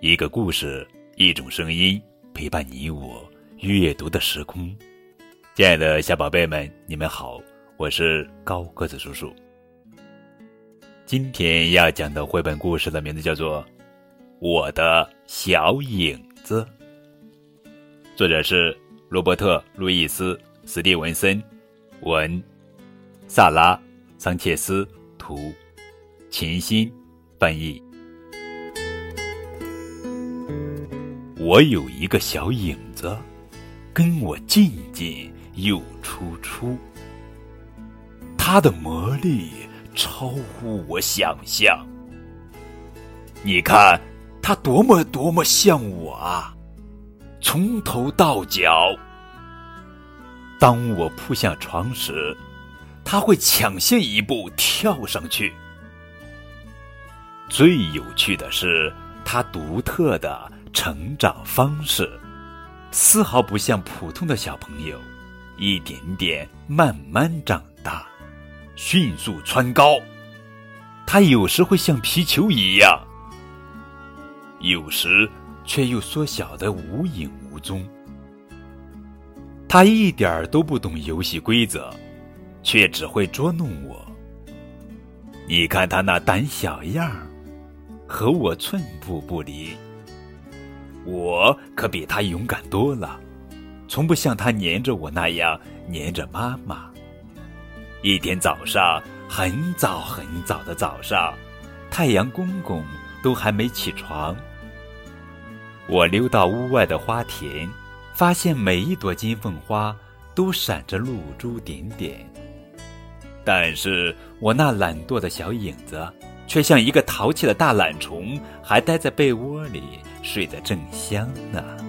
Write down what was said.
一个故事，一种声音，陪伴你我阅读的时空。亲爱的小宝贝们，你们好，我是高个子叔叔。今天要讲的绘本故事的名字叫做《我的小影子》，作者是罗伯特·路易斯·斯蒂文森，文，萨拉·桑切斯，图，秦心翻译。我有一个小影子，跟我进进又出出，它的魔力超乎我想象。你看，它多么多么像我啊！从头到脚，当我扑向床时，他会抢先一步跳上去。最有趣的是，它独特的。成长方式丝毫不像普通的小朋友，一点点慢慢长大，迅速蹿高。他有时会像皮球一样，有时却又缩小的无影无踪。他一点儿都不懂游戏规则，却只会捉弄我。你看他那胆小样儿，和我寸步不离。我可比他勇敢多了，从不像他黏着我那样黏着妈妈。一天早上，很早很早的早上，太阳公公都还没起床。我溜到屋外的花田，发现每一朵金凤花都闪着露珠点点，但是我那懒惰的小影子。却像一个淘气的大懒虫，还待在被窝里睡得正香呢。